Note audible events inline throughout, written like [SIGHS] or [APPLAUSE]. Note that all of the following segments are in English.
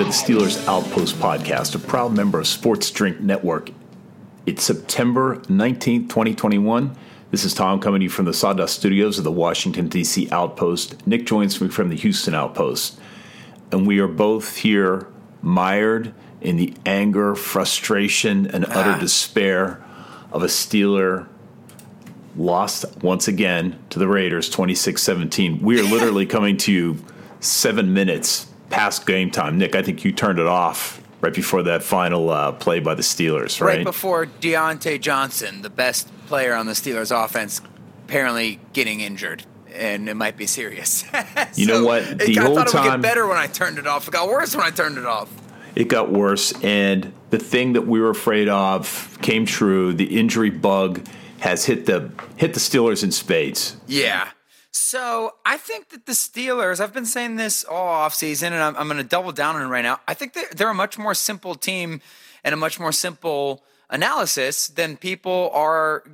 To the Steelers Outpost Podcast, a proud member of Sports Drink Network. It's September 19th, 2021. This is Tom coming to you from the Sawdust Studios of the Washington, D.C. Outpost. Nick joins me from the Houston Outpost. And we are both here mired in the anger, frustration, and utter ah. despair of a Steeler lost once again to the Raiders 26 17. We are literally [LAUGHS] coming to you seven minutes past game time. Nick, I think you turned it off right before that final uh, play by the Steelers, right? right before Diontae Johnson, the best player on the Steelers offense, apparently getting injured. And it might be serious. [LAUGHS] You know what? It, The I whole thought it would time- get better when I turned it off. It got worse when I turned it off. it got worse, and the thing that we were afraid of came true. The injury bug has hit the hit the Steelers in spades. Yeah. So I think that the Steelers, I've been saying this all offseason, and I'm, I'm going to double down on it right now. I think they're, they're a much more simple team and a much more simple analysis than people are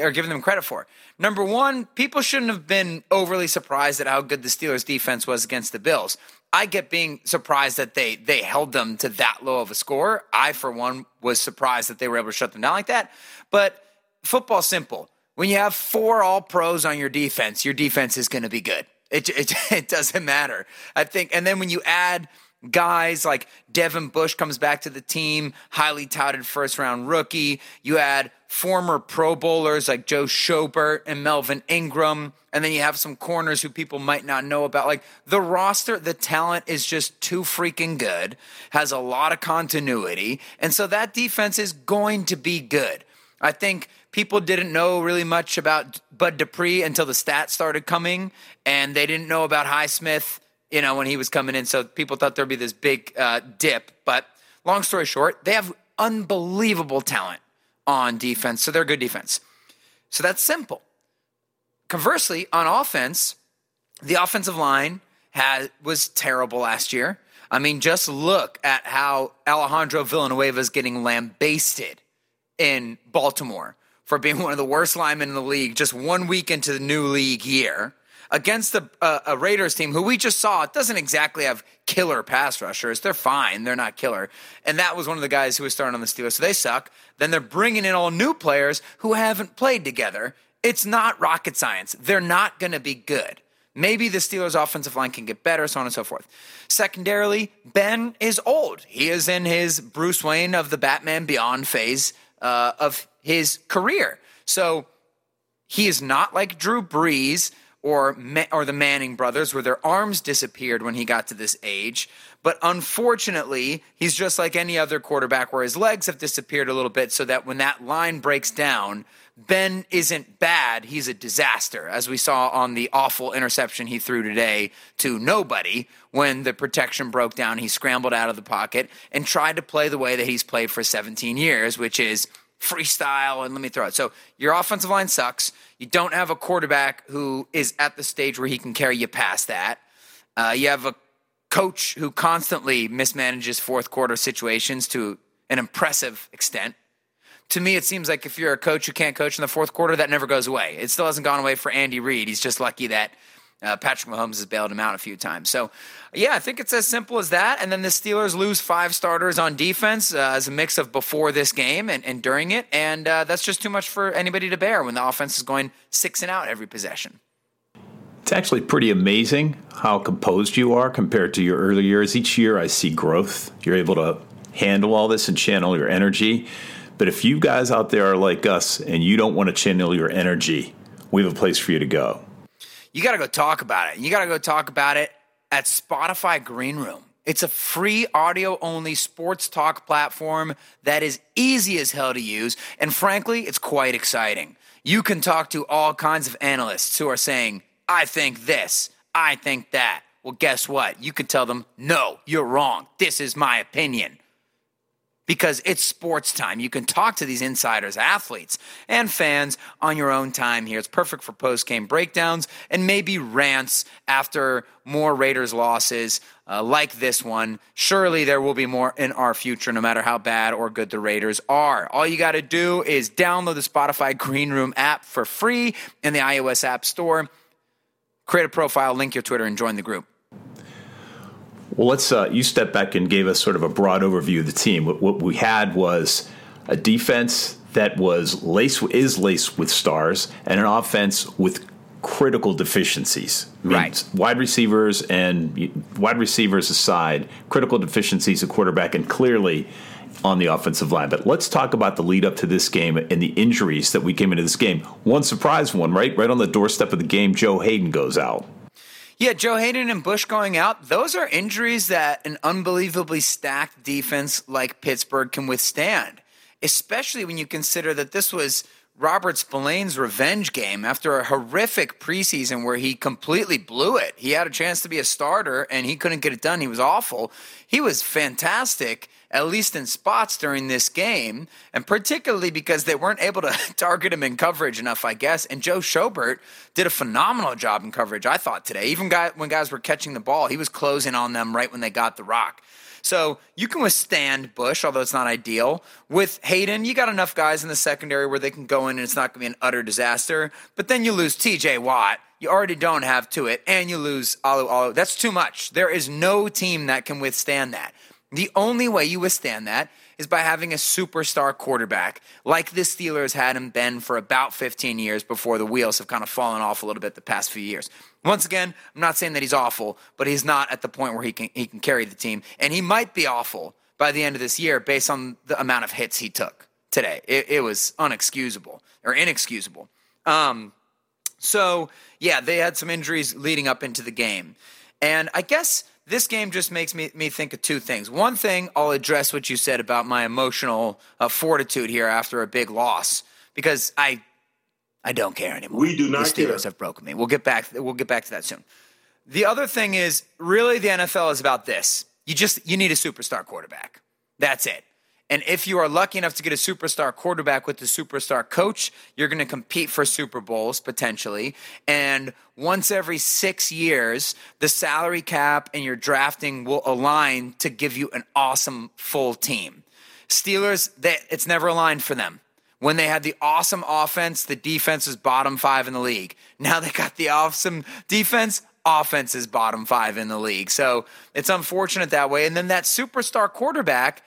are giving them credit for. Number one, people shouldn't have been overly surprised at how good the Steelers defense was against the Bills. I get being surprised that they they held them to that low of a score. I, for one, was surprised that they were able to shut them down like that. But football's simple. When you have four all pros on your defense, your defense is going to be good. It, it, [LAUGHS] it doesn't matter. I think, and then when you add guys like Devin Bush comes back to the team, highly touted first round rookie. You add former Pro Bowlers like Joe Schobert and Melvin Ingram. And then you have some corners who people might not know about. Like the roster, the talent is just too freaking good, has a lot of continuity. And so that defense is going to be good. I think people didn't know really much about Bud Dupree until the stats started coming, and they didn't know about Highsmith, you know, when he was coming in. So people thought there'd be this big uh, dip. But long story short, they have unbelievable talent on defense, so they're good defense. So that's simple. Conversely, on offense, the offensive line was terrible last year. I mean, just look at how Alejandro Villanueva is getting lambasted in Baltimore for being [LAUGHS] one of the worst linemen in the league just one week into the new league year against a, a, uh, a Raiders team who we just saw doesn't exactly have killer pass rushers. They're fine. They're not killer. And that was one of the guys who was starting on the Steelers. So they suck. Then they're bringing in all new players who haven't played together. It's not rocket science. They're not going to be good. Maybe the Steelers' offensive line can get better, so on and so forth. Secondarily, Ben is old. He is in his Bruce Wayne of the Batman Beyond phase uh, of his career. So he is not like Drew Brees or or the Manning brothers, where their arms disappeared when he got to this age. But unfortunately, he's just like any other quarterback, where his legs have disappeared a little bit, so that when that line breaks down, Ben isn't bad; he's a disaster, as we saw on the awful interception he threw today to nobody. When the protection broke down, he scrambled out of the pocket and tried to play the way that he's played for 17 years, which is freestyle and let me throw it. So your offensive line sucks. You don't have a quarterback who is at the stage where he can carry you past that. Uh, you have a coach who constantly mismanages fourth quarter situations to an impressive extent. To me, it seems like if you're a coach who can't coach in the fourth quarter, that never goes away. It still hasn't gone away for Andy Reid. He's just lucky that uh, Patrick Mahomes has bailed him out a few times. So, yeah, I think it's as simple as that. And then the Steelers lose five starters on defense uh, as a mix of before this game and, and during it. And uh, that's just too much for anybody to bear when the offense is going six and out every possession. it's actually pretty amazing how composed you are compared to your earlier years. Each year I see growth. You're able to handle all this and channel your energy. But if you guys out there are like us and you don't want to channel your energy, we have a place for you to go. You got to go talk about it. You got to go talk about it at Spotify Green Room. It's a free audio only sports talk platform that is easy as hell to use. And frankly, it's quite exciting. You can talk to all kinds of analysts who are saying, I think this, I think that. Well, guess what? You can tell them, no, you're wrong. This is my opinion because it's sports time. You can talk to these insiders, athletes, and fans on your own time here. It's perfect for post game breakdowns and maybe rants after more Raiders losses uh, like this one. Surely there will be more in our future, no matter how bad or good the Raiders are. All you got to do is download the Spotify Green Room app for free in the iOS App Store. Create a profile, link your Twitter, and join the group. Well, let's. Uh, you step back and gave us sort of a broad overview of the team. What, what we had was a defense that was laced is laced with stars, and an offense with critical deficiencies. I mean, Right. Wide receivers and wide receivers aside, critical deficiencies at quarterback, and clearly on the offensive line. But let's talk about the lead up to this game and the injuries that we came into this game. One surprise one, right? Right on the doorstep of the game, Joe Haden goes out. Yeah, Joe Haden and Bush going out, those are injuries that an unbelievably stacked defense like Pittsburgh can withstand, especially when you consider that this was Robert Spillane's revenge game after a horrific preseason where he completely blew it. He had a chance to be a starter and he couldn't get it done. He was awful. He was fantastic at least in spots during this game, and particularly because they weren't able to [LAUGHS] target him in coverage enough, I guess. And Joe Schobert did a phenomenal job in coverage, I thought, today. Even guy, when guys were catching the ball, he was closing on them right when they got the rock. So you can withstand Bush, although it's not ideal. With Haden, you got enough guys in the secondary where they can go in and it's not going to be an utter disaster. But then you lose TJ Watt. You already don't have Tuitt, and you lose Alualu. That's too much. There is no team that can withstand that. The only way you withstand that is by having a superstar quarterback like the Steelers had him been for about 15 years before the wheels have kind of fallen off a little bit the past few years. Once again, I'm not saying that he's awful, but he's not at the point where he can he can carry the team, and he might be awful by the end of this year based on the amount of hits he took today. It, it was unexcusable or inexcusable. Um, so, yeah, they had some injuries leading up into the game. And I guess this game just makes me, me think of two things. One thing, I'll address what you said about my emotional uh, fortitude here after a big loss because I I don't care anymore. We do not the Steelers care. have broken me. We'll get back we'll get back to that soon. The other thing is really the NFL is about this. You just you need a superstar quarterback. That's it. And if you are lucky enough to get a superstar quarterback with a superstar coach, you're going to compete for Super Bowls potentially. And once every six years, the salary cap and your drafting will align to give you an awesome full team. Steelers, they, it's never aligned for them. When they had the awesome offense, the defense was bottom five in the league. Now they got the awesome defense, offense is bottom five in the league. So it's unfortunate that way. And then that superstar quarterback,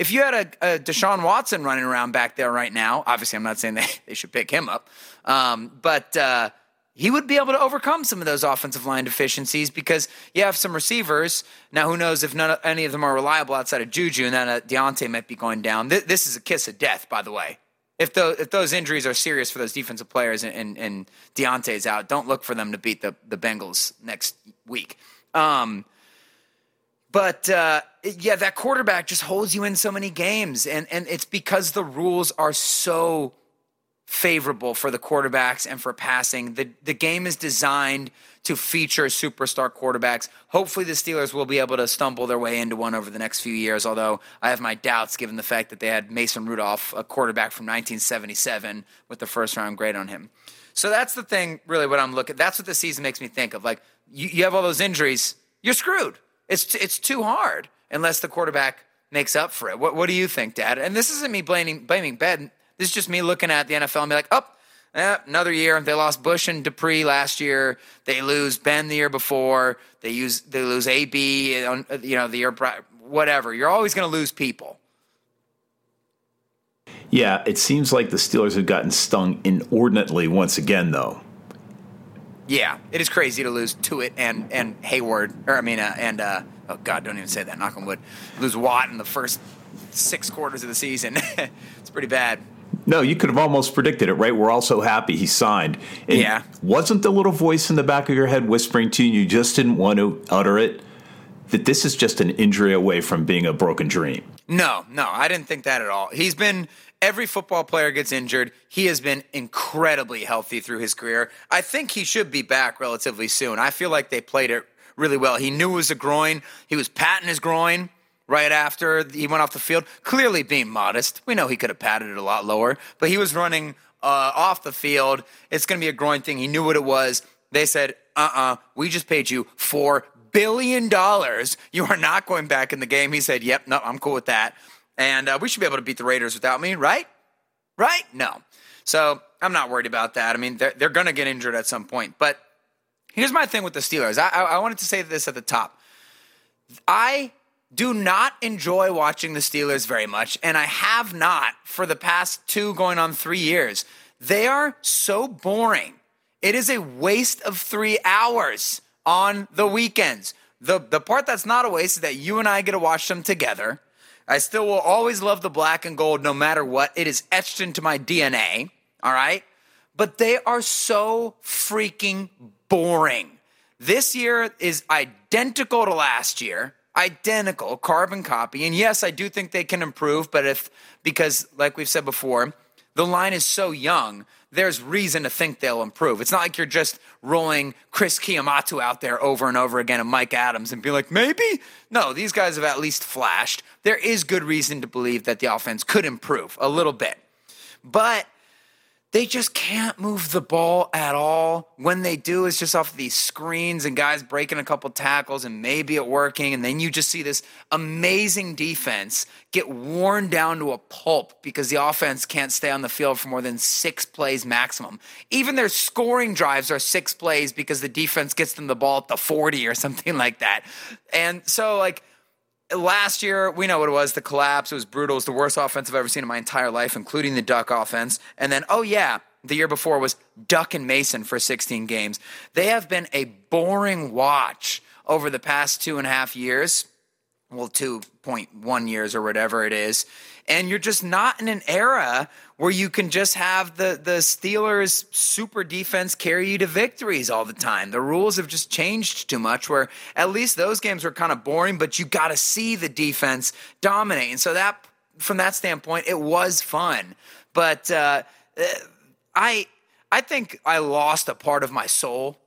if you had a, a Deshaun Watson running around back there right now, obviously I'm not saying they, [LAUGHS] they should pick him up, um, but uh, he would be able to overcome some of those offensive line deficiencies because you have some receivers. Now, who knows if none any of them are reliable outside of Juju, and then uh, Diontae might be going down. Th- this is a kiss of death, by the way. If, the, if those injuries are serious for those defensive players and, and, and Diontae's out, don't look for them to beat the, the Bengals next week. Um, but uh, yeah, that quarterback just holds you in so many games, and and it's because the rules are so favorable for the quarterbacks and for passing. The the game is designed to feature superstar quarterbacks. Hopefully, the Steelers will be able to stumble their way into one over the next few years. Although I have my doubts, given the fact that they had Mason Rudolph, a quarterback from 1977, with the first round grade on him. So that's the thing, really. What I'm looking. That's what the season makes me think of. Like you, you have all those injuries, you're screwed. It's it's too hard unless the quarterback makes up for it. What what do you think, Dad? And this isn't me blaming blaming Ben. This is just me looking at the NFL and be like, oh, eh, another year. They lost Bush and Dupree last year. They lose Ben the year before. They use they lose AB. You know the year whatever. You're always going to lose people. Yeah, it seems like the Steelers have gotten stung inordinately once again, though. Yeah, it is crazy to lose to it and and Hayward, or I mean, uh, and uh, oh god, don't even say that. Knock on wood. Lose Watt in the first six quarters of the season. [LAUGHS] it's pretty bad. No, you could have almost predicted it, right? We're all so happy he signed. And Yeah. Wasn't the little voice in the back of your head whispering to you, you just didn't want to utter it, that this is just an injury away from being a broken dream? No, no, I didn't think that at all. He's been every football player gets injured. He has been incredibly healthy through his career. I think he should be back relatively soon. I feel like they played it really well. He knew it was a groin. He was patting his groin right after he went off the field, clearly being modest. We know he could have patted it a lot lower, but he was running uh, off the field. It's going to be a groin thing. He knew what it was. They said, uh uh we just paid you $4 billion. You are not going back in the game. He said, yep, no, I'm cool with that. And uh, we should be able to beat the Raiders without me, right? Right? No. So I'm not worried about that. I mean, they're, they're going to get injured at some point. But here's my thing with the Steelers. I, I, I wanted to say this at the top. I do not enjoy watching the Steelers very much, and I have not for the past two going on three years. They are so boring. It is a waste of three hours on the weekends. The, the part that's not a waste is that you and I get to watch them together. I still will always love the black and gold no matter what. It is etched into my DNA, all right? But they are so freaking boring. This year is identical to last year, identical, carbon copy. And yes, I do think they can improve, but if, because like we've said before, the line is so young, there's reason to think they'll improve. It's not like you're just rolling Chris Kiamatu out there over and over again and Mike Adams and be like, maybe? No, these guys have at least flashed. There is good reason to believe that the offense could improve a little bit. But they just can't move the ball at all. When they do, it's just off these screens and guys breaking a couple tackles and maybe it working. And then you just see this amazing defense get worn down to a pulp because the offense can't stay on the field for more than six plays maximum. Even their scoring drives are six plays because the defense gets them the ball at the 40 or something [LAUGHS] like that. And so, like, last year, we know what it was the collapse. It was brutal. It was the worst offense I've ever seen in my entire life, including the Duck offense. And then, oh, yeah, the year before was Duck and Mason for 16 games. They have been a boring watch over the past two and a half years. Well, 2.1 years or whatever it is. And you're just not in an era where you can just have the, the Steelers super defense carry you to victories all the time. The rules have just changed too much where at least those games were kind of boring, but you got to see the defense dominate. And so that, from that standpoint, it was fun. But uh, I, I think I lost a part of my soul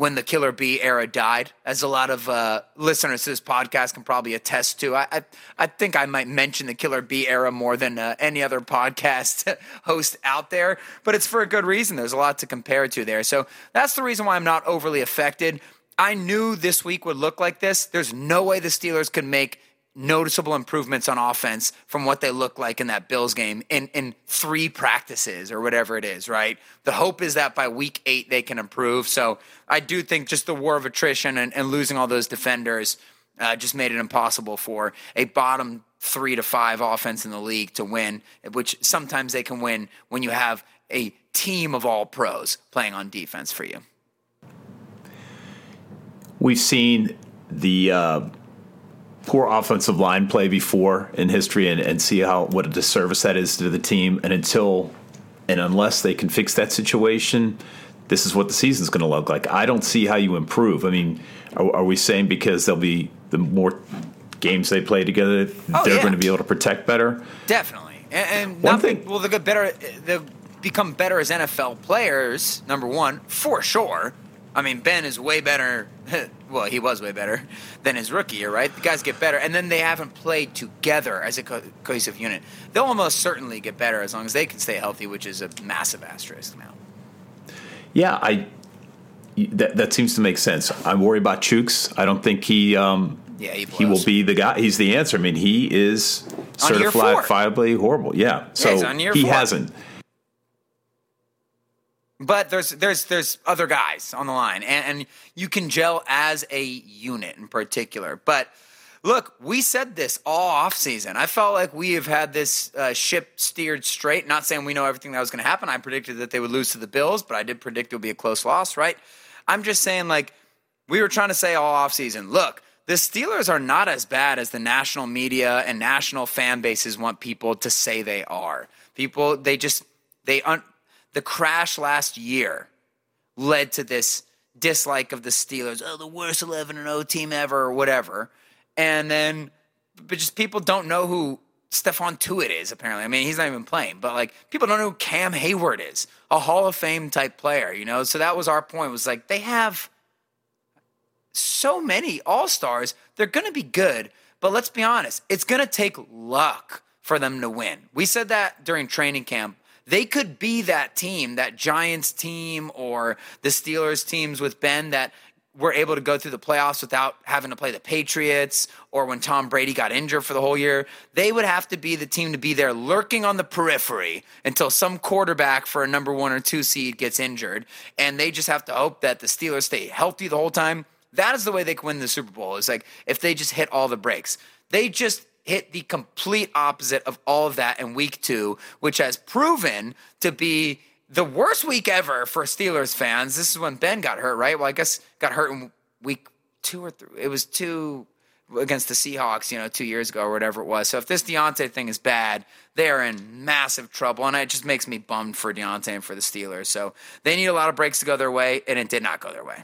when the Killer B era died, as a lot of uh, listeners to this podcast can probably attest to. I, I, I think I might mention the Killer B era more than uh, any other [LAUGHS] podcast host out there, but it's for a good reason. There's a lot to compare to there. So that's the reason why I'm not overly affected. I knew this week would look like this. There's no way the Steelers could make noticeable improvements on offense from what they look like in that Bills game in, in three practices or whatever it is, right? The hope is that by week eight they can improve. So I do think just the war of attrition and, and losing all those defenders uh, just made it impossible for a bottom three to five offense in the league to win, which sometimes they can win when you have a team of all pros playing on defense for you. We've seen the uh, poor offensive line play before in history and, and see how what a disservice that is to the team. And until and unless they can fix that situation, this is what the season's going to look like. I don't see how you improve. I mean, are, are we saying because there'll be the more games they play together, Oh, they're yeah. going to be able to protect better? Definitely, and, and One thing- well, they'll get better. They'll become better as NFL players. Number one, for sure. I mean, Ben is way better. [LAUGHS] Well, he was way better than his rookie year, right? The guys get better, and then they haven't played together as a co- cohesive unit. They'll almost certainly get better as long as they can stay healthy, which is a massive asterisk now. Yeah, I that that seems to make sense. I'm worried about Chooks. I don't think he um, Yeah, he he will be the guy. He's the answer. I mean, he is certifiably horrible. Yeah, so he's on year he hasn't. But there's there's there's other guys on the line, and, and you can gel as a unit in particular. But look, we said this all offseason. I felt like we have had this uh, ship steered straight. Not saying we know everything that was going to happen. I predicted that they would lose to the Bills, but I did predict it would be a close loss, right? I'm just saying, like, we were trying to say all offseason, look, the Steelers are not as bad as the national media and national fan bases want people to say they are. People, they just, they, un, the crash last year led to this dislike of the Steelers. Oh, the worst 11 and 0 team ever, or whatever. And then, but just people don't know who Stephon Tuitt is, apparently. I mean, he's not even playing, but like people don't know who Cam Heyward is, a Hall of Fame type player, you know? So that was our point, was like they have so many all stars. They're going to be good, but let's be honest, it's going to take luck for them to win. We said that during training camp. They could be that team, that Giants team or the Steelers teams with Ben that were able to go through the playoffs without having to play the Patriots or when Tom Brady got injured for the whole year. They would have to be the team to be there lurking on the periphery until some quarterback for a number one or two seed gets injured. And they just have to hope that the Steelers stay healthy the whole time. That is the way they can win the Super Bowl. Is like if they just hit all the breaks. They just hit the complete opposite of all of that in week two, which has proven to be the worst week ever for Steelers fans. This is when Ben got hurt, right? Well, I guess got hurt in week two or three. It was two against the Seahawks, you know, two years ago or whatever it was. So if this Diontae thing is bad, they are in massive trouble. And it just makes me bummed for Diontae and for the Steelers. So they need a lot of breaks to go their way, and it did not go their way.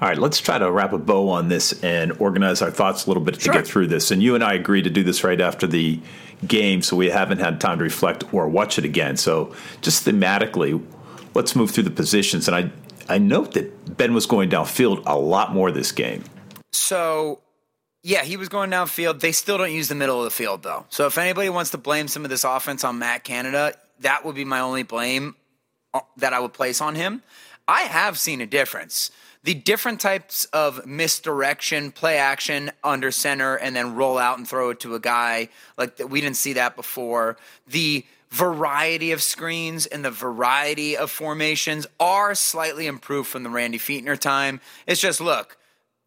All right, let's try to wrap a bow on this and organize our thoughts a little bit Sure. to get through this. And you and I agreed to do this right after the game, so we haven't had time to reflect or watch it again. So, just thematically, let's move through the positions. And I, I note that Ben was going downfield a lot more this game. So, yeah, he was going downfield. They still don't use the middle of the field, though. So, if anybody wants to blame some of this offense on Matt Canada, that would be my only blame uh, that I would place on him. I have seen a difference. The different types of misdirection, play action under center, and then roll out and throw it to a guy like that. We didn't see that before. The variety of screens and the variety of formations are slightly improved from the Randy Fichtner time. It's just look,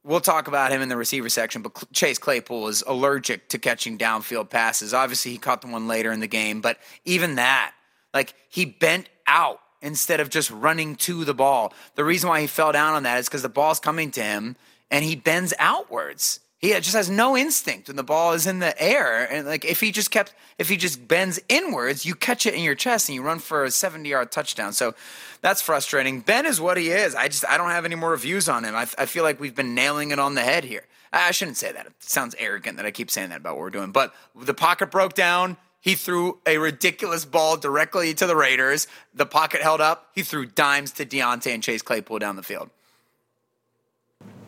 we'll talk about him in the receiver section, but Chase Claypool is allergic to catching downfield passes. Obviously, he caught the one later in the game, but even that, like he bent out instead of just running to the ball. The reason why he fell down on that is because the ball's coming to him and he bends outwards. He just has no instinct when the ball is in the air. And like if he just kept, if he just bends inwards, you catch it in your chest and you run for a 70 yard touchdown. So that's frustrating. Ben is what he is. I just, I don't have any more reviews on him. I, I feel like we've been nailing it on the head here. I shouldn't say that. It sounds arrogant that I keep saying that about what we're doing. But the pocket broke down. He threw a ridiculous ball directly to the Raiders. The pocket held up. He threw dimes to Diontae and Chase Claypool down the field.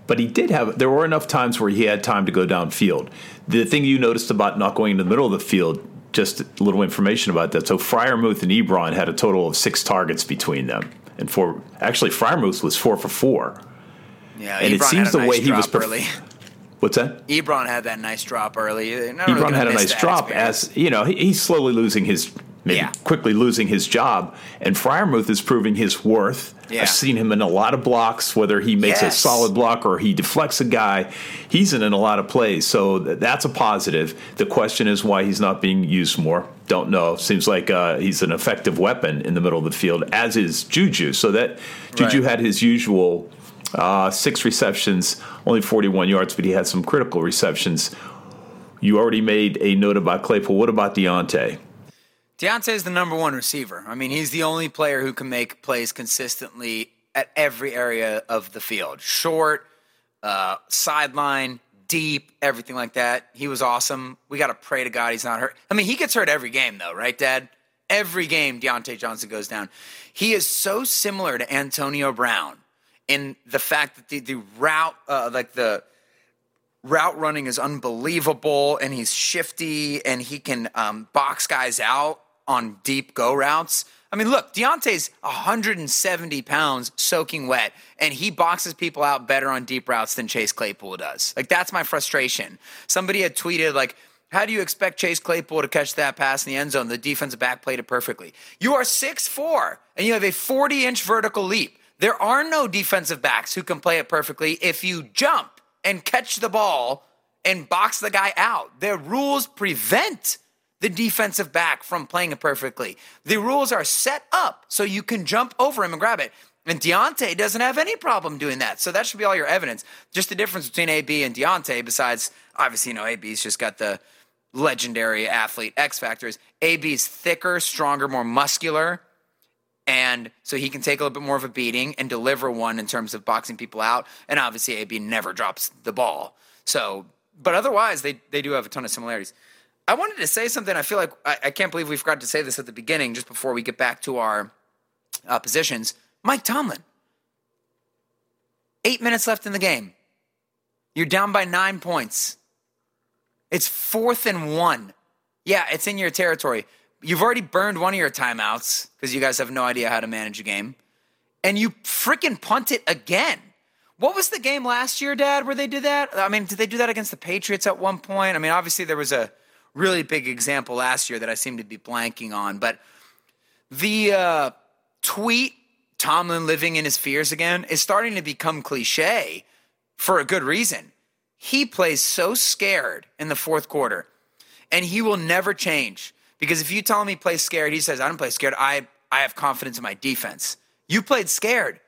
But he did have, there were enough times where he had time to go downfield. The thing you noticed about not going into the middle of the field, just a little information about that. So Freiermuth and Ebron had a total of six targets between them. And four, actually, Freiermuth was four for four. Yeah, And it seems the nice way he was perf- early. [LAUGHS] What's that? Ebron had that nice drop early. Really Ebron had a nice drop experience. as you know he, he's slowly losing his maybe Yeah. quickly losing his job and Freiermuth is proving his worth. Yeah. I've seen him in a lot of blocks whether he makes a solid block or he deflects a guy he's in, in a lot of plays so th- that's a positive the question is why he's not being used more don't know seems like uh, he's an effective weapon in the middle of the field as is Juju so that Juju Right. had his usual uh, six receptions only 41 yards but he had some critical receptions you already made a note about Claypool. What about Diontae? Diontae is the number one receiver. I mean, he's the only player who can make plays consistently at every area of the field short, uh, sideline, deep, everything like that. He was awesome. We got to pray to God he's not hurt. I mean, he gets hurt every game, though, right, Dad? Every game, Diontae Johnson goes down. He is so similar to Antonio Brown in the fact that the, the route, uh, like the, route running is unbelievable and he's shifty and he can um, box guys out on deep go routes. I mean, look, Diontae's 170 pounds soaking wet, and he boxes people out better on deep routes than Chase Claypool does. Like, that's my frustration. Somebody had tweeted, like, how do you expect Chase Claypool to catch that pass in the end zone? The defensive back played it perfectly. You are 6'4, and you have a 40 inch vertical leap. There are no defensive backs who can play it perfectly if you jump and catch the ball and box the guy out. The rules prevent the defensive back from playing it perfectly. The rules are set up so you can jump over him and grab it. And Diontae doesn't have any problem doing that. So that should be all your evidence. Just the difference between AB and Diontae, besides obviously, you know, AB's just got the legendary athlete X factors. AB's thicker, stronger, more muscular. And so he can take a little bit more of a beating and deliver one in terms of boxing people out. And obviously, AB never drops the ball. So, but otherwise, they, they do have a ton of similarities. I wanted to say something. I feel like I, I can't believe we forgot to say this at the beginning, just before we get back to our uh, positions. Mike Tomlin. Eight minutes left in the game. You're down by nine points. It's fourth and one. Yeah, it's in your territory. You've already burned one of your timeouts because you guys have no idea how to manage a game. And you freaking punt it again. What was the game last year, Dad, where they did that? I mean, did they do that against the Patriots at one point? I mean, obviously there was a really big example last year that I seem to be blanking on, but the uh, tweet Tomlin living in his fears again is starting to become cliche for a good reason. He plays so scared in the fourth quarter, and he will never change. Because if you tell him he plays scared, he says, I don't play scared. I, I have confidence in my defense. You played scared.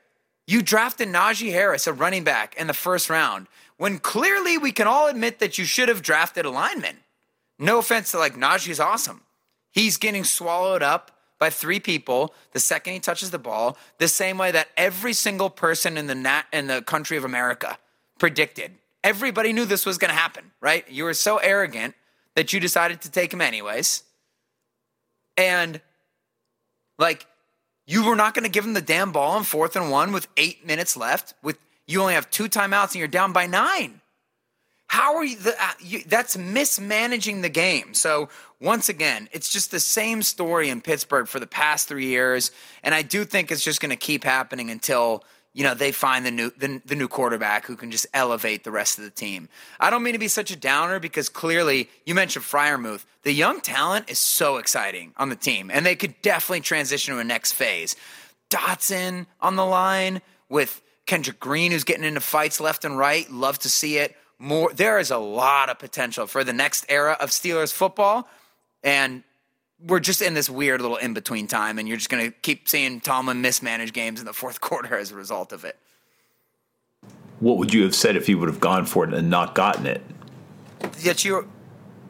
You drafted Najee Harris, a running back, in the first round, when clearly we can all admit that you should have drafted a lineman. No offense to like Najee's awesome. He's getting swallowed up by three people the second he touches the ball, the same way that every single person in the nat- in the country of America predicted. Everybody knew this was going to happen, right? You were so arrogant that you decided to take him anyways. And like you were not going to give him the damn ball on fourth and one with eight minutes left. With you only have two timeouts and you're down by nine. How are you, the, uh, you? That's mismanaging the game. So once again, it's just the same story in Pittsburgh for the past three years, and I do think it's just going to keep happening until you know they find the new the, the new quarterback who can just elevate the rest of the team. I don't mean to be such a downer because clearly you mentioned Freiermuth. The young talent is so exciting on the team, and they could definitely transition to a next phase. Dotson on the line with Kendrick Green, who's getting into fights left and right. Love to see it. More, there is a lot of potential for the next era of Steelers football, and we're just in this weird little in between time, and you're just going to keep seeing Tomlin mismanage games in the fourth [LAUGHS] quarter as a result of it. What would you have said if you would have gone for it and not gotten it? Yet you,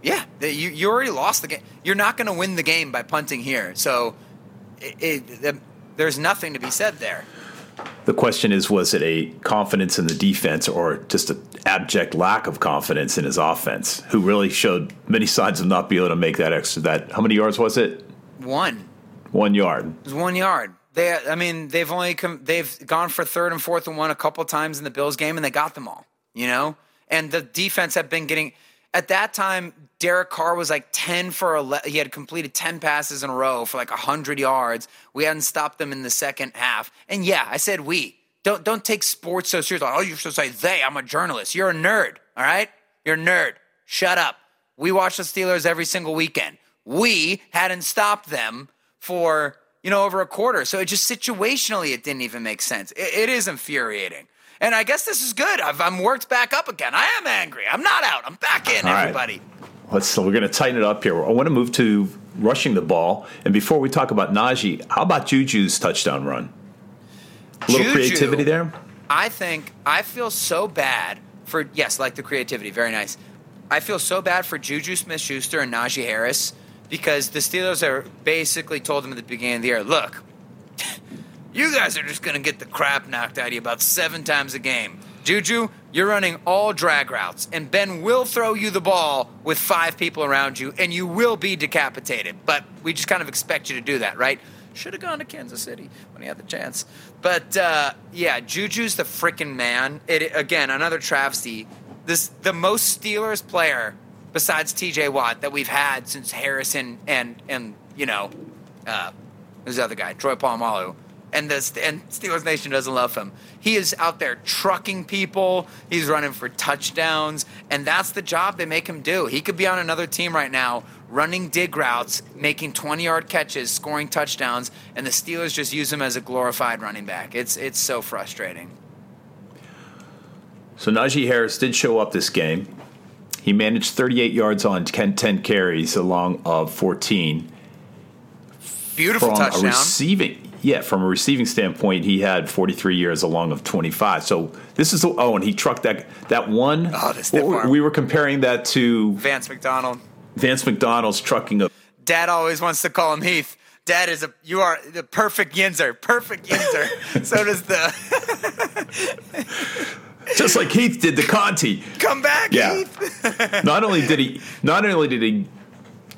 yeah, that you you already lost the game. You're not going to win the game by punting here, so it, it, there's nothing to be said there. The question is, was it a confidence in the defense or just an abject lack of confidence in his offense, who really showed many signs of not being able to make that extra, that, how many yards was it? One. One yard. It was one yard. They, I mean, they've only come, they've gone for third and fourth and one a couple times in the Bills game, and they got them all. You know, and the defense had been getting. At that time, Derek Carr was like ten for eleven. He had completed ten passes in a row for like hundred yards. We hadn't stopped them in the second half, and yeah, I said we. Don't don't take sports so seriously. Oh, you should say they. I'm a journalist. You're a nerd. All right, you're a nerd. Shut up. We watch the Steelers every single weekend. We hadn't stopped them for you know over a quarter. So it just situationally, it didn't even make sense. it, it is infuriating. And I guess this is good. I've, I'm worked back up again. I am angry. I'm not out. I'm back in, All right. Let's, so we're going to tighten it up here. I want to move to rushing the ball. And before we talk about Najee, how about Juju's touchdown run? A little Juju, creativity there? I think I feel so bad for yes, like the creativity, very nice. I feel so bad for Juju Smith Schuster and Najee Harris because the Steelers are basically told them at the beginning of the year, look, [LAUGHS] you guys are just gonna get the crap knocked out of you about seven times a game. Juju, you're running all drag routes, and Ben will throw you the ball with five people around you, and you will be decapitated. But we just kind of expect you to do that, right? Should have gone to Kansas City when he had the chance. But uh, yeah, Juju's the freaking man. It again, another travesty. This the most Steelers player besides T.J. Watt that we've had since Harrison and and you know, uh, who's the other guy, Troy Polamalu. And the and Steelers Nation doesn't love him. He is out there trucking people. He's running for touchdowns, and that's the job they make him do. He could be on another team right now, running dig routes, making twenty-yard catches, scoring touchdowns, and the Steelers just use him as a glorified running back. It's it's so frustrating. So Najee Harris did show up this game. He managed 38 yards on 10, 10 carries along of 14. Beautiful From touchdown. a receiving, yeah, from a receiving standpoint, he had 43 years along of 25. So this is the, oh, and he trucked that that one. Oh, the we were comparing that to Vance McDonald. Vance McDonald's trucking a Dad always wants to call him Heath. Dad is a you are the perfect Yinzer, perfect Yinzer. [LAUGHS] so does the [LAUGHS] just like Heath did to Conti. come back, Yeah. Heath. Not only did he, not only did he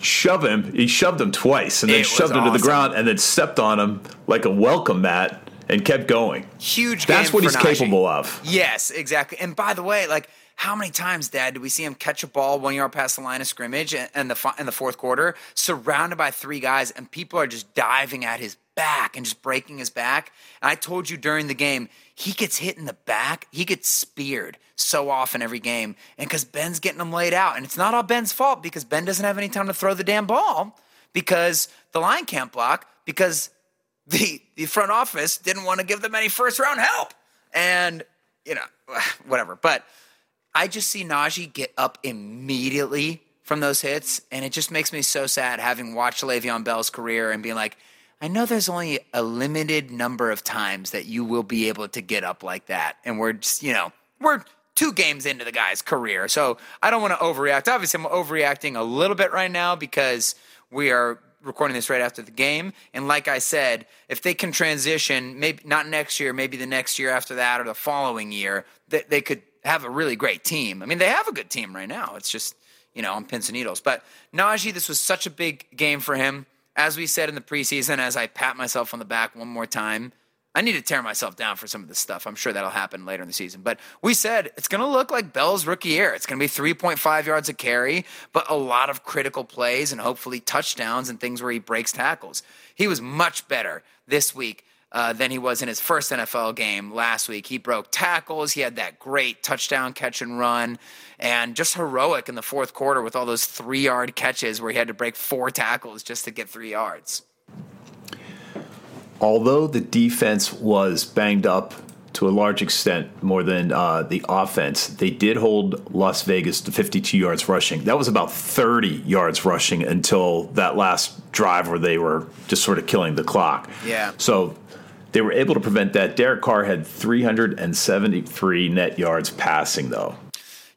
shove him, he shoved him twice, and then It shoved him to the ground, and then stepped on him like a welcome mat and kept going. Huge. That's what he's Najee. capable of. Yes, exactly. And by the way, like how many times, Dad, did we see him catch a ball one yard past the line of scrimmage and, and the in the fourth quarter, surrounded by three guys, and people are just diving at his back and just breaking his back? And I told you during the game, he gets hit in the back, he gets speared so often every game, and because Ben's getting them laid out, and it's not all Ben's fault because Ben doesn't have any time to throw the damn ball because the line can't block because [LAUGHS] the the front office didn't want to give them any first round help. And, you know, [SIGHS] whatever. But I just see Najee get up immediately from those hits, and it just makes me so sad having watched Le'Veon Bell's career and being like, I know there's only a limited number of times that you will be able to get up like that. And we're just, you know, we're two games into the guy's career. So I don't want to overreact. Obviously, I'm overreacting a little bit right now because we are recording this right after the game. And like I said, if they can transition, maybe not next year, maybe the next year after that or the following year, they, they could have a really great team. I mean, they have a good team right now. It's just, you know, on pins and needles. But Najee, this was such a big game for him. As we said in the preseason, as I pat myself on the back one more time, I need to tear myself down for some of this stuff. I'm sure that'll happen later in the season. But we said it's going to look like Bell's rookie year. It's going to be 3.5 yards a carry, but a lot of critical plays and hopefully touchdowns and things where he breaks tackles. He was much better this week uh, than he was in his first NFL game last week. He broke tackles. He had that great touchdown catch and run, and just heroic in the fourth quarter with all those three yard catches where he had to break four tackles just to get three yards. Although the defense was banged up to a large extent more than uh, the offense, they did hold Las Vegas to 52 yards rushing. That was about 30 yards rushing until that last drive where they were just sort of killing the clock. Yeah. So they were able to prevent that. Derek Carr had 373 net yards passing, though.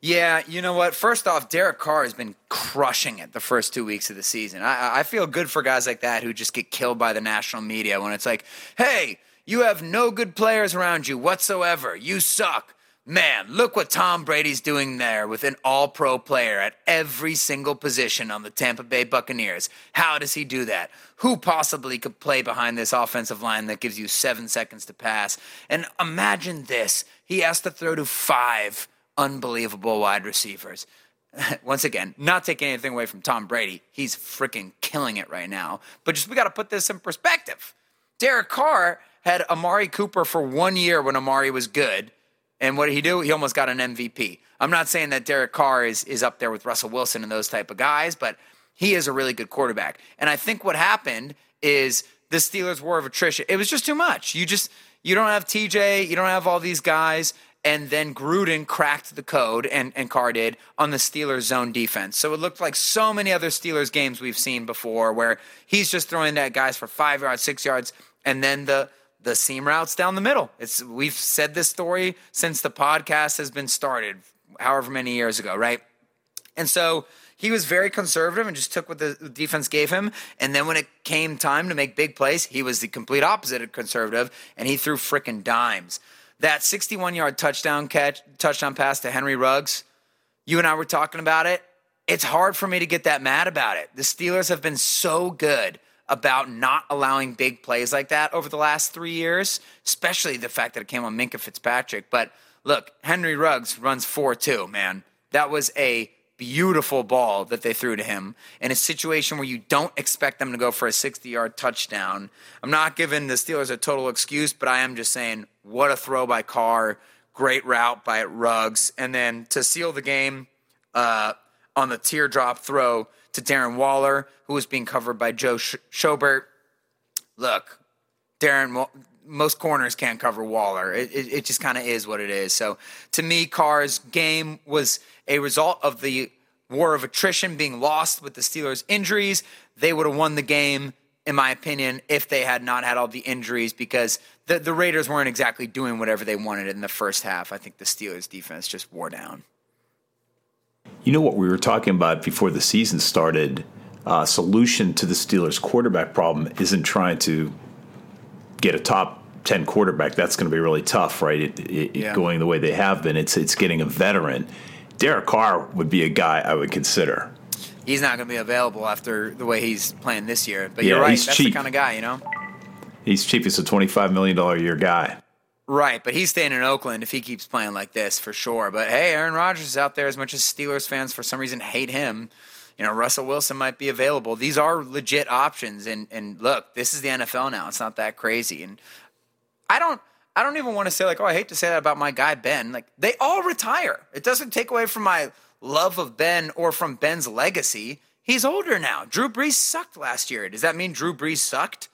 Yeah, you know what? First off, Derek Carr has been crushing it the first two weeks of the season. I, I feel good for guys like that who just get killed by the national media when it's like, hey, you have no good players around you whatsoever. You suck. Man, look what Tom Brady's doing there with an all pro player at every single position on the Tampa Bay Buccaneers. How does he do that? Who possibly could play behind this offensive line that gives you seven seconds to pass? And imagine this he has to throw to five unbelievable wide receivers. [LAUGHS] Once again, not taking anything away from Tom Brady. He's freaking killing it right now. But just we got to put this in perspective. Derek Carr had Amari Cooper for one year when Amari was good. And what did he do? He almost got an MVP. I'm not saying that Derek Carr is, is up there with Russell Wilson and those type of guys, but he is a really good quarterback. And I think what happened is the Steelers' war of attrition. It was just too much. You just you don't have TJ, you don't have all these guys, and then Gruden cracked the code and, and Carr did on the Steelers zone defense. So it looked like so many other Steelers games we've seen before where he's just throwing that guys for five yards, six yards, and then the the seam routes down the middle. It's we've said this story since the podcast has been started, however many years ago, right? And so he was very conservative and just took what the defense gave him. And then when it came time to make big plays, he was the complete opposite of conservative, and he threw frickin' dimes. That 61 yard touchdown catch, touchdown pass to Henry Ruggs, you and I were talking about it. It's hard for me to get that mad about it. The Steelers have been so good about not allowing big plays like that over the last three years, especially the fact that it came on Minkah Fitzpatrick. But look, Henry Ruggs runs 4 2, man. That was a beautiful ball that they threw to him in a situation where you don't expect them to go for a 60 yard touchdown. I'm not giving the Steelers a total excuse, but I am just saying, what a throw by Carr. Great route by Ruggs. And then to seal the game uh, on the teardrop throw to Darren Waller, who was being covered by Joe Sch- Schobert. Look, Darren, most corners can't cover Waller. It, it, it just kind of is what it is. So to me, Carr's game was a result of the war of attrition being lost with the Steelers' injuries. They would have won the game, in my opinion, if they had not had all the injuries because the, the Raiders weren't exactly doing whatever they wanted in the first half. I think the Steelers' defense just wore down. You know what we were talking about before the season started? Uh, solution to the Steelers' quarterback problem isn't trying to get a top ten quarterback. That's going to be really tough, right? It, it, Yeah. Going the way they have been, it's it's getting a veteran. Derek Carr would be a guy I would consider. He's not going to be available after the way he's playing this year. But Yeah, you're right. That's cheap. the kind of guy, you know? He's cheap. He's a twenty-five million dollar a year guy. Right, but he's staying in Oakland if he keeps playing like this for sure. But hey, Aaron Rodgers is out there as much as Steelers fans for some reason hate him. You know, Russell Wilson might be available. These are legit options and and look, this is the NFL now. It's not that crazy. And I don't I don't even want to say like, oh, I hate to say that about my guy Ben. Like they all retire. It doesn't take away from my love of Ben or from Ben's legacy. He's older now. Drew Brees sucked last year. Does that mean Drew Brees sucked?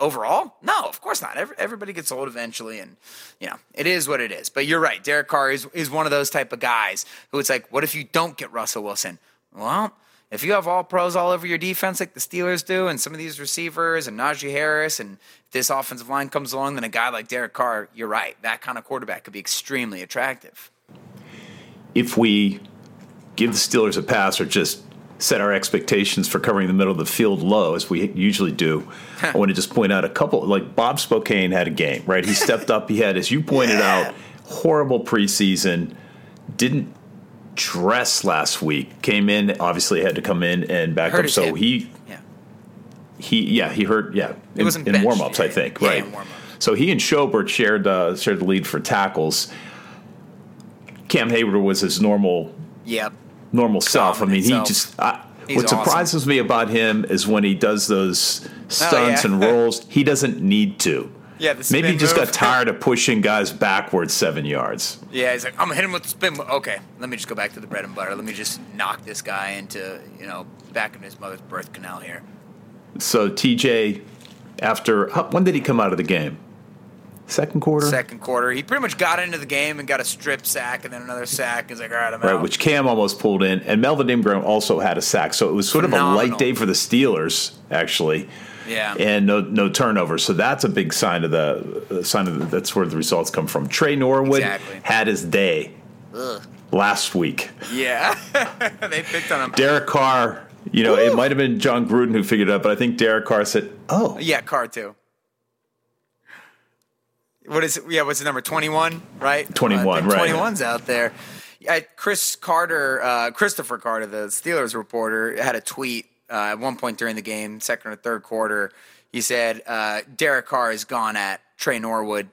overall? No, of course not. Every, everybody gets old eventually, and you know it is what it is. But you're right. Derek Carr is is one of those type of guys who it's like, what if you don't get Russell Wilson? Well, if you have all pros all over your defense like the Steelers do, and some of these receivers and Najee Harris, and this offensive line comes along, then a guy like Derek Carr, you're right. That kind of quarterback could be extremely attractive. if we give the Steelers a pass or just set our expectations for covering the middle of the field low, as we usually do, I want to just point out a couple. Like Bob Spillane had a game, right? He stepped up. He had, as you pointed [LAUGHS] Yeah. out, horrible preseason. Didn't dress last week. Came in, obviously had to come in and back Hurt up. So hip. he Yeah. he yeah he hurt yeah it wasn't in benched. warm ups I think yeah, right. in. So he and Schobert shared uh, shared the lead for tackles. Cam Heyward was his normal Yep. normal self. I mean, he just. I, what awesome. surprises me about him is when he does those stunts Oh, yeah. and rolls, he doesn't need to. Yeah, the Maybe he just move. got [LAUGHS] tired of pushing guys backwards seven yards. Yeah, he's like, I'm gonna hit him with the spin. move." Okay, let me just go back to the bread and butter. Let me just knock this guy into, you know, back in his mother's birth canal here. So TJ, after when did he come out of the game? Second quarter, Second quarter, he pretty much got into the game and got a strip sack and then another sack. He's like, all right, I'm out. right? out. Which Cam almost pulled in, and Melvin Ingram also had a sack. So it was sort of a light day for the Steelers, actually. Yeah. and no no turnovers. So that's a big sign of the uh, sign of the, that's where the results come from. Tre Norwood Exactly. had his day last week. yeah, [LAUGHS] they picked on him. Derek Carr, you know, it might have been Jon Gruden who figured it out, but I think Derek Carr said, "Oh, Yeah, Carr too. What is it? Yeah, what's the number? Twenty one, right? 21, right. Twenty one's out there. Chris Carter, uh, Christopher Carter, the Steelers reporter, had a tweet uh, at one point during the game, second or third quarter. He said uh, Derek Carr has gone at Tre Norwood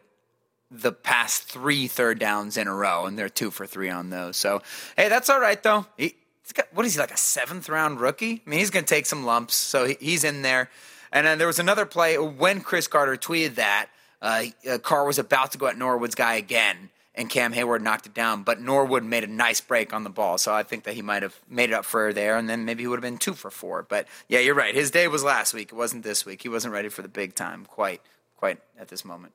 the past three third downs in a row, and they're two for three on those. So, hey, that's all right though. He, got, what is he like a seventh round rookie? I mean, he's going to take some lumps, so he, he's in there. And then there was another play when Chris Carter tweeted that uh, uh, Carr was about to go at Norwood's guy again, and Cam Heyward knocked it down, but Norwood made a nice break on the ball, so I think that he might have made it up for there, and then maybe he would have been two for four. But yeah, you're right. His day was last week. It wasn't this week. He wasn't ready for the big time quite, quite at this moment.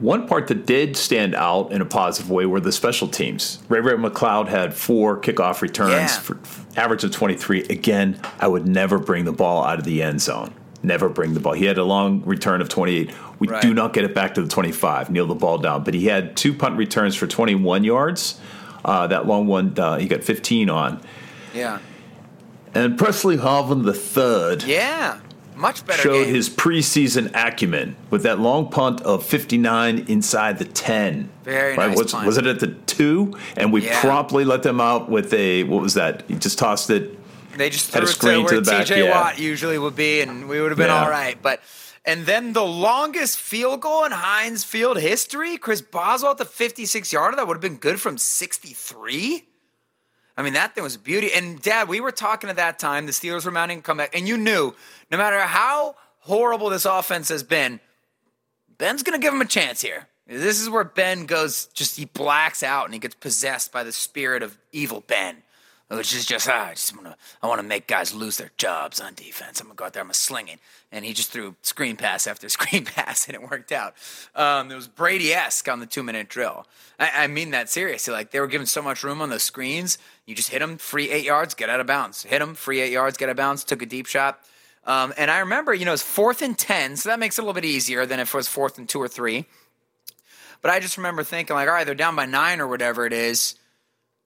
One part that did stand out in a positive way were the special teams. Ray Ray McCloud had four kickoff returns Yeah. for average of 23. Again, I would never bring the ball out of the end zone. Never bring the ball. He had a long return of 28. We Right. do not get it back to the 25, kneel the ball down. But he had two punt returns for 21 yards. Uh, that long one, uh, he got 15 on. Yeah. And Pressley Harvin the third Yeah. Much better showed game. his preseason acumen with that long punt of 59 inside the 10. Very nice Was, punt. was it at the two? And we Yeah. promptly let them out with a, what was that? He just tossed it. They just Had threw a it screen to to where the back, TJ yeah. Watt usually would be, and we would have been Yeah. all right. But and then the longest field goal in Heinz Field history, Chris Boswell at the 56 yarder, that would have been good from 63. I mean, that thing was a beauty. And Dad, we were talking at that time. The Steelers were mounting a comeback, and you knew no matter how horrible this offense has been, Ben's going to give him a chance here. This is where Ben goes, just he blacks out and he gets possessed by the spirit of evil Ben. Which is just ah, I just want to I want to make guys lose their jobs on defense. I'm gonna go out there, I'm gonna sling it, and he just threw screen pass after [LAUGHS] screen pass, and it worked out. Um, it was Brady esque on the two minute drill. I, I mean that seriously. Like they were given so much room on those screens, you just hit them, free eight yards, get out of bounds. Hit them, free eight yards, get out of bounds. Took a deep shot. Um, and I remember, you know, it's fourth and 10, so that makes it a little bit easier than if it was fourth and two or three. But I just remember thinking, like, all right, they're down by nine or whatever it is.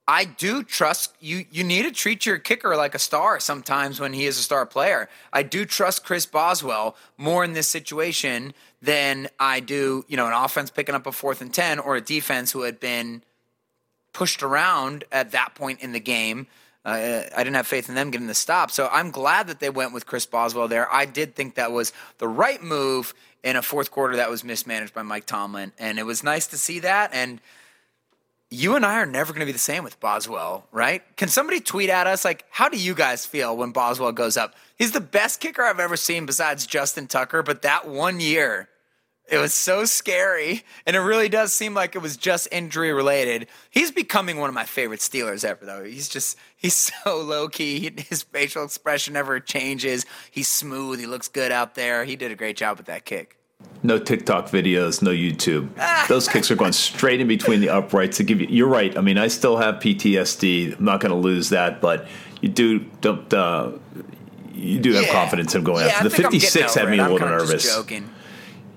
I do trust you. You need to treat your kicker like a star sometimes when he is a star player. I do trust Chris Boswell more in this situation than I do, you know, an offense picking up a fourth and 10 or a defense who had been pushed around at that point in the game. Uh, I didn't have faith in them getting the stop. So I'm glad that they went with Chris Boswell there. I did think that was the right move in a fourth quarter that was mismanaged by Mike Tomlin. And it was nice to see that. And you and I are never going to be the same with Boswell, right? Can somebody tweet at us, like, how do you guys feel when Boswell goes up? He's the best kicker I've ever seen besides Justin Tucker, but that one year, it was so scary, and it really does seem like it was just injury related. He's becoming one of my favorite Steelers ever, though. He's just he's [LAUGHS] so low key. His facial expression never changes. He's smooth. He looks good out there. He did a great job with that kick. No TikTok videos, no YouTube. Those kicks are going straight in between the uprights to give you. You're right. I mean, I still have PTSD. I'm not going to lose that, but you do don't. Uh, you do have Yeah. confidence in going Yeah, after. The think I'm getting 56 had me a little nervous. joking.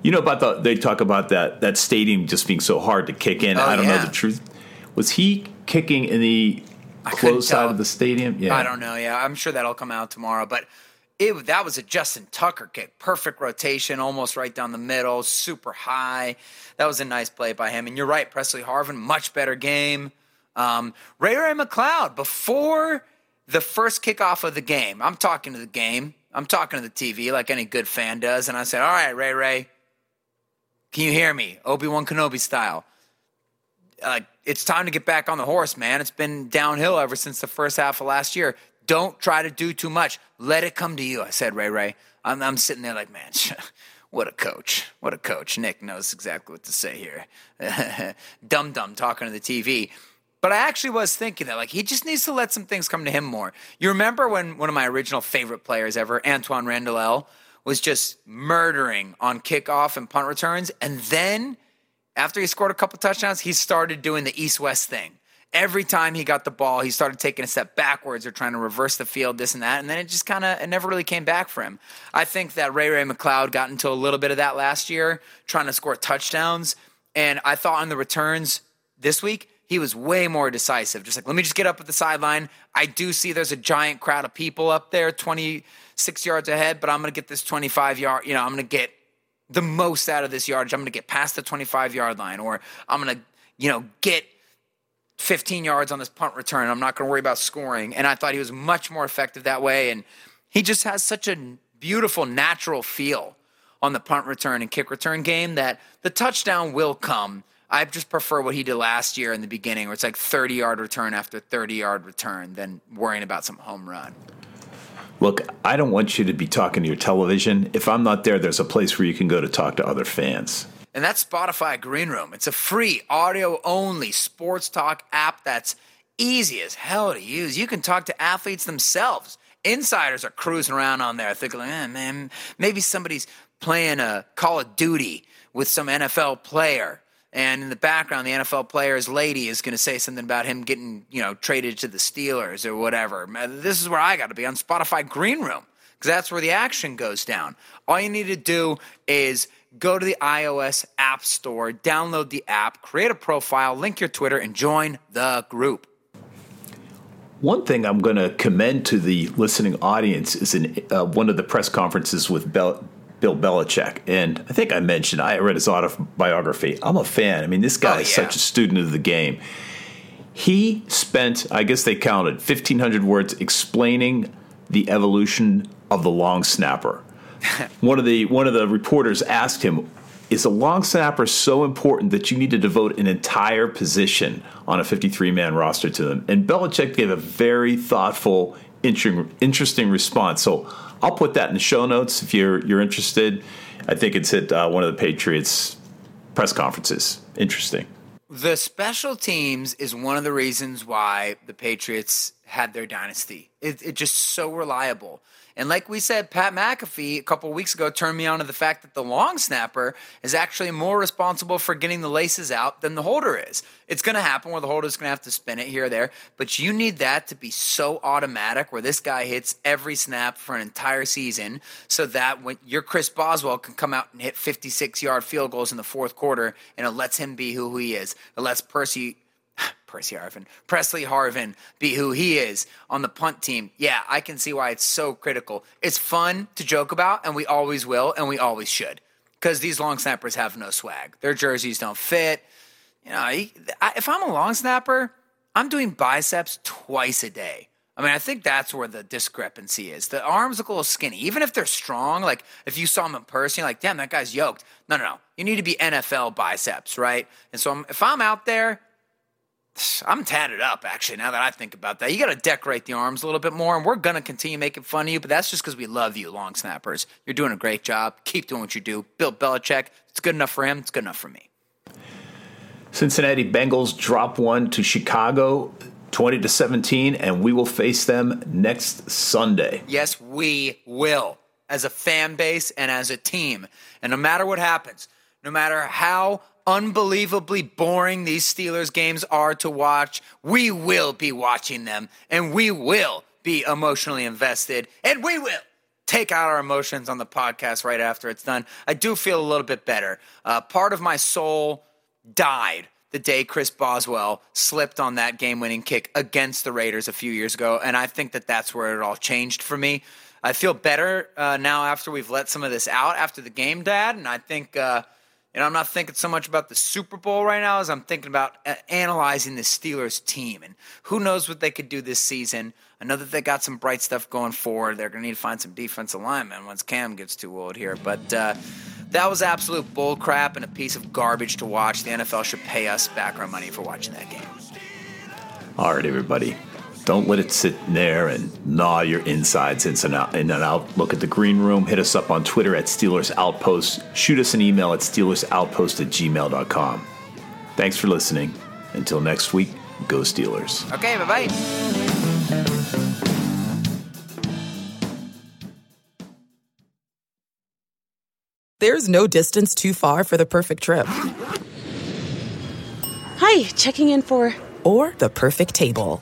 You know about the they talk about that that stadium just being so hard to kick in. Oh, I don't yeah. know the truth. Was he kicking in the closed side of the stadium? Yeah, I don't know. Yeah, I'm sure that'll come out tomorrow. But it that was a Justin Tucker kick, perfect rotation, almost right down the middle, super high. That was a nice play by him. And you're right, Pressley Harvin, much better game. Um, Ray Ray McCloud before the first kickoff of the game. I'm talking to the game. I'm talking to the TV like any good fan does. And I said, "All right, Ray Ray, can you hear me? Obi Wan Kenobi style." like it's time to get back on the horse, man. It's been downhill ever since the first half of last year. Don't try to do too much. Let it come to you. I said, Ray Ray. I'm, I'm sitting there like, man, [LAUGHS] what a coach. What a coach. Nick knows exactly what to say here. [LAUGHS] Dum dum talking to the TV. But I actually was thinking that, like, he just needs to let some things come to him more. You remember when one of my original favorite players ever, Antwaan Randle El, was just murdering on kickoff and punt returns, and then after he scored a couple touchdowns, he started doing the east west thing. Every time he got the ball, he started taking a step backwards or trying to reverse the field, this and that. And then it just kind of, it never really came back for him. I think that Ray Ray McCloud got into a little bit of that last year, trying to score touchdowns. And I thought on the returns this week, he was way more decisive. Just like, let me just get up at the sideline. I do see there's a giant crowd of people up there, 26 yards ahead, but I'm going to get this 25 yard, you know, I'm going to get the most out of this yardage. I'm going to get past the 25 yard line, or I'm going to, you know, get 15 yards on this punt return. I'm not going to worry about scoring. And I thought he was much more effective that way. And he just has such a beautiful, natural feel on the punt return and kick return game that the touchdown will come. I just prefer what he did last year in the beginning, where it's like 30 yard return after 30 yard return than worrying about some home run. Look, I don't want you to be talking to your television. If I'm not there, there's a place where you can go to talk to other fans. And that's Spotify Green Room. It's a free audio only sports talk app that's easy as hell to use. You can talk to athletes themselves. Insiders are cruising around on there thinking, eh, man, maybe somebody's playing a Call of Duty with some NFL player. And in the background, the NFL player's lady is going to say something about him getting, you know, traded to the Steelers or whatever. This is where I got to be on Spotify Green Room because that's where the action goes down. All you need to do is go to the iOS App Store, download the app, create a profile, link your Twitter, and join the group. One thing I'm going to commend to the listening audience is in uh, one of the press conferences with Bel- Bill Belichick. And I think I mentioned, I read his autobiography. I'm a fan. I mean, this guy Oh, is such a student of the game. He spent, I guess they counted, 1,500 words explaining the evolution of the long snapper. One of the one of the reporters asked him, "Is a long snapper so important that you need to devote an entire position on a 53 man roster to them?" And Belichick gave a very thoughtful, interesting, interesting response. So I'll put that in the show notes if you're you're interested. I think it's at uh, one of the Patriots press conferences. Interesting. The special teams is one of the reasons why the Patriots had their dynasty. It, it just so reliable. And like we said, Pat McAfee a couple weeks ago turned me on to the fact that the long snapper is actually more responsible for getting the laces out than the holder is. It's going to happen where the holder's going to have to spin it here or there, but you need that to be so automatic where this guy hits every snap for an entire season so that when your Chris Boswell can come out and hit 56 yard field goals in the fourth quarter and it lets him be who he is. It lets Percy Percy Harvin, Pressley Harvin be who he is on the punt team. Yeah, I can see why it's so critical. It's fun to joke about, and we always will, and we always should, because these long snappers have no swag. Their jerseys don't fit. You know, if I'm a long snapper, I'm doing biceps twice a day. I mean, I think that's where the discrepancy is. The arms look a little skinny, even if they're strong. Like if you saw them in person, you're like, damn, that guy's yoked. No, no, no. You need to be NFL biceps, right? And so I'm, if I'm out there, I'm tatted up actually. Now that I think about that, you got to decorate the arms a little bit more, and we're gonna continue making fun of you. But that's just because we love you, long snappers. You're doing a great job. Keep doing what you do. Bill Belichick, it's good enough for him. It's good enough for me. Cincinnati Bengals drop one to Chicago 20 to 17 and we will face them next Sunday. Yes, we will, as a fan base and as a team. And no matter what happens, no matter how unbelievably boring these Steelers games are to watch, we will be watching them and we will be emotionally invested and we will take out our emotions on the podcast right after it's done. I do feel a little bit better. Uh, part of my soul died the day Chris Boswell slipped on that game winning kick against the Raiders a few years ago. And I think that that's where it all changed for me. I feel better uh, now after we've let some of this out after the game, Dad. And I think, uh, know, I'm not thinking so much about the Super Bowl right now as I'm thinking about uh, analyzing the Steelers team and who knows what they could do this season. I know that they got some bright stuff going forward. They're going to need to find some defensive linemen once Cam gets too old here. But uh, that was absolute bull crap and a piece of garbage to watch. The NFL should pay us background money for watching that game. All right, everybody. Don't let it sit there and gnaw your insides in and out. In and out. Look at the green room. Hit us up on Twitter at Steelers Outpost. Shoot us an email at SteelersOutpost at gmail.com. Thanks for listening. Until next week, go Steelers. Okay, bye bye. There's no distance too far for the perfect trip. Hi, checking in for. Or the perfect table.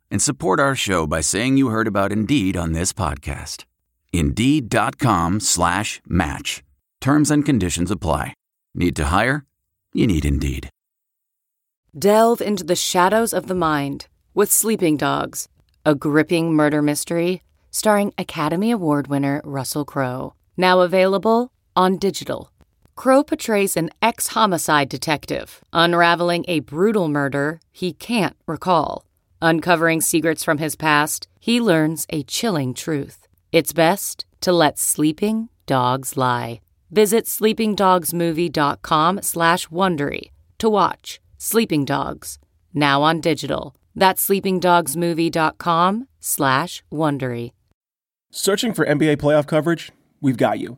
and support our show by saying you heard about Indeed on this podcast. Indeed.com slash match. Terms and conditions apply. Need to hire? You need Indeed. Delve into the shadows of the mind with Sleeping Dogs, a gripping murder mystery starring Academy Award winner Russell Crowe. Now available on digital. Crowe portrays an ex homicide detective unraveling a brutal murder he can't recall. Uncovering secrets from his past, he learns a chilling truth. It's best to let sleeping dogs lie. Visit sleepingdogsmovie.com slash Wondery to watch Sleeping Dogs, now on digital. That's sleepingdogsmovie.com slash Wondery. Searching for NBA playoff coverage? We've got you.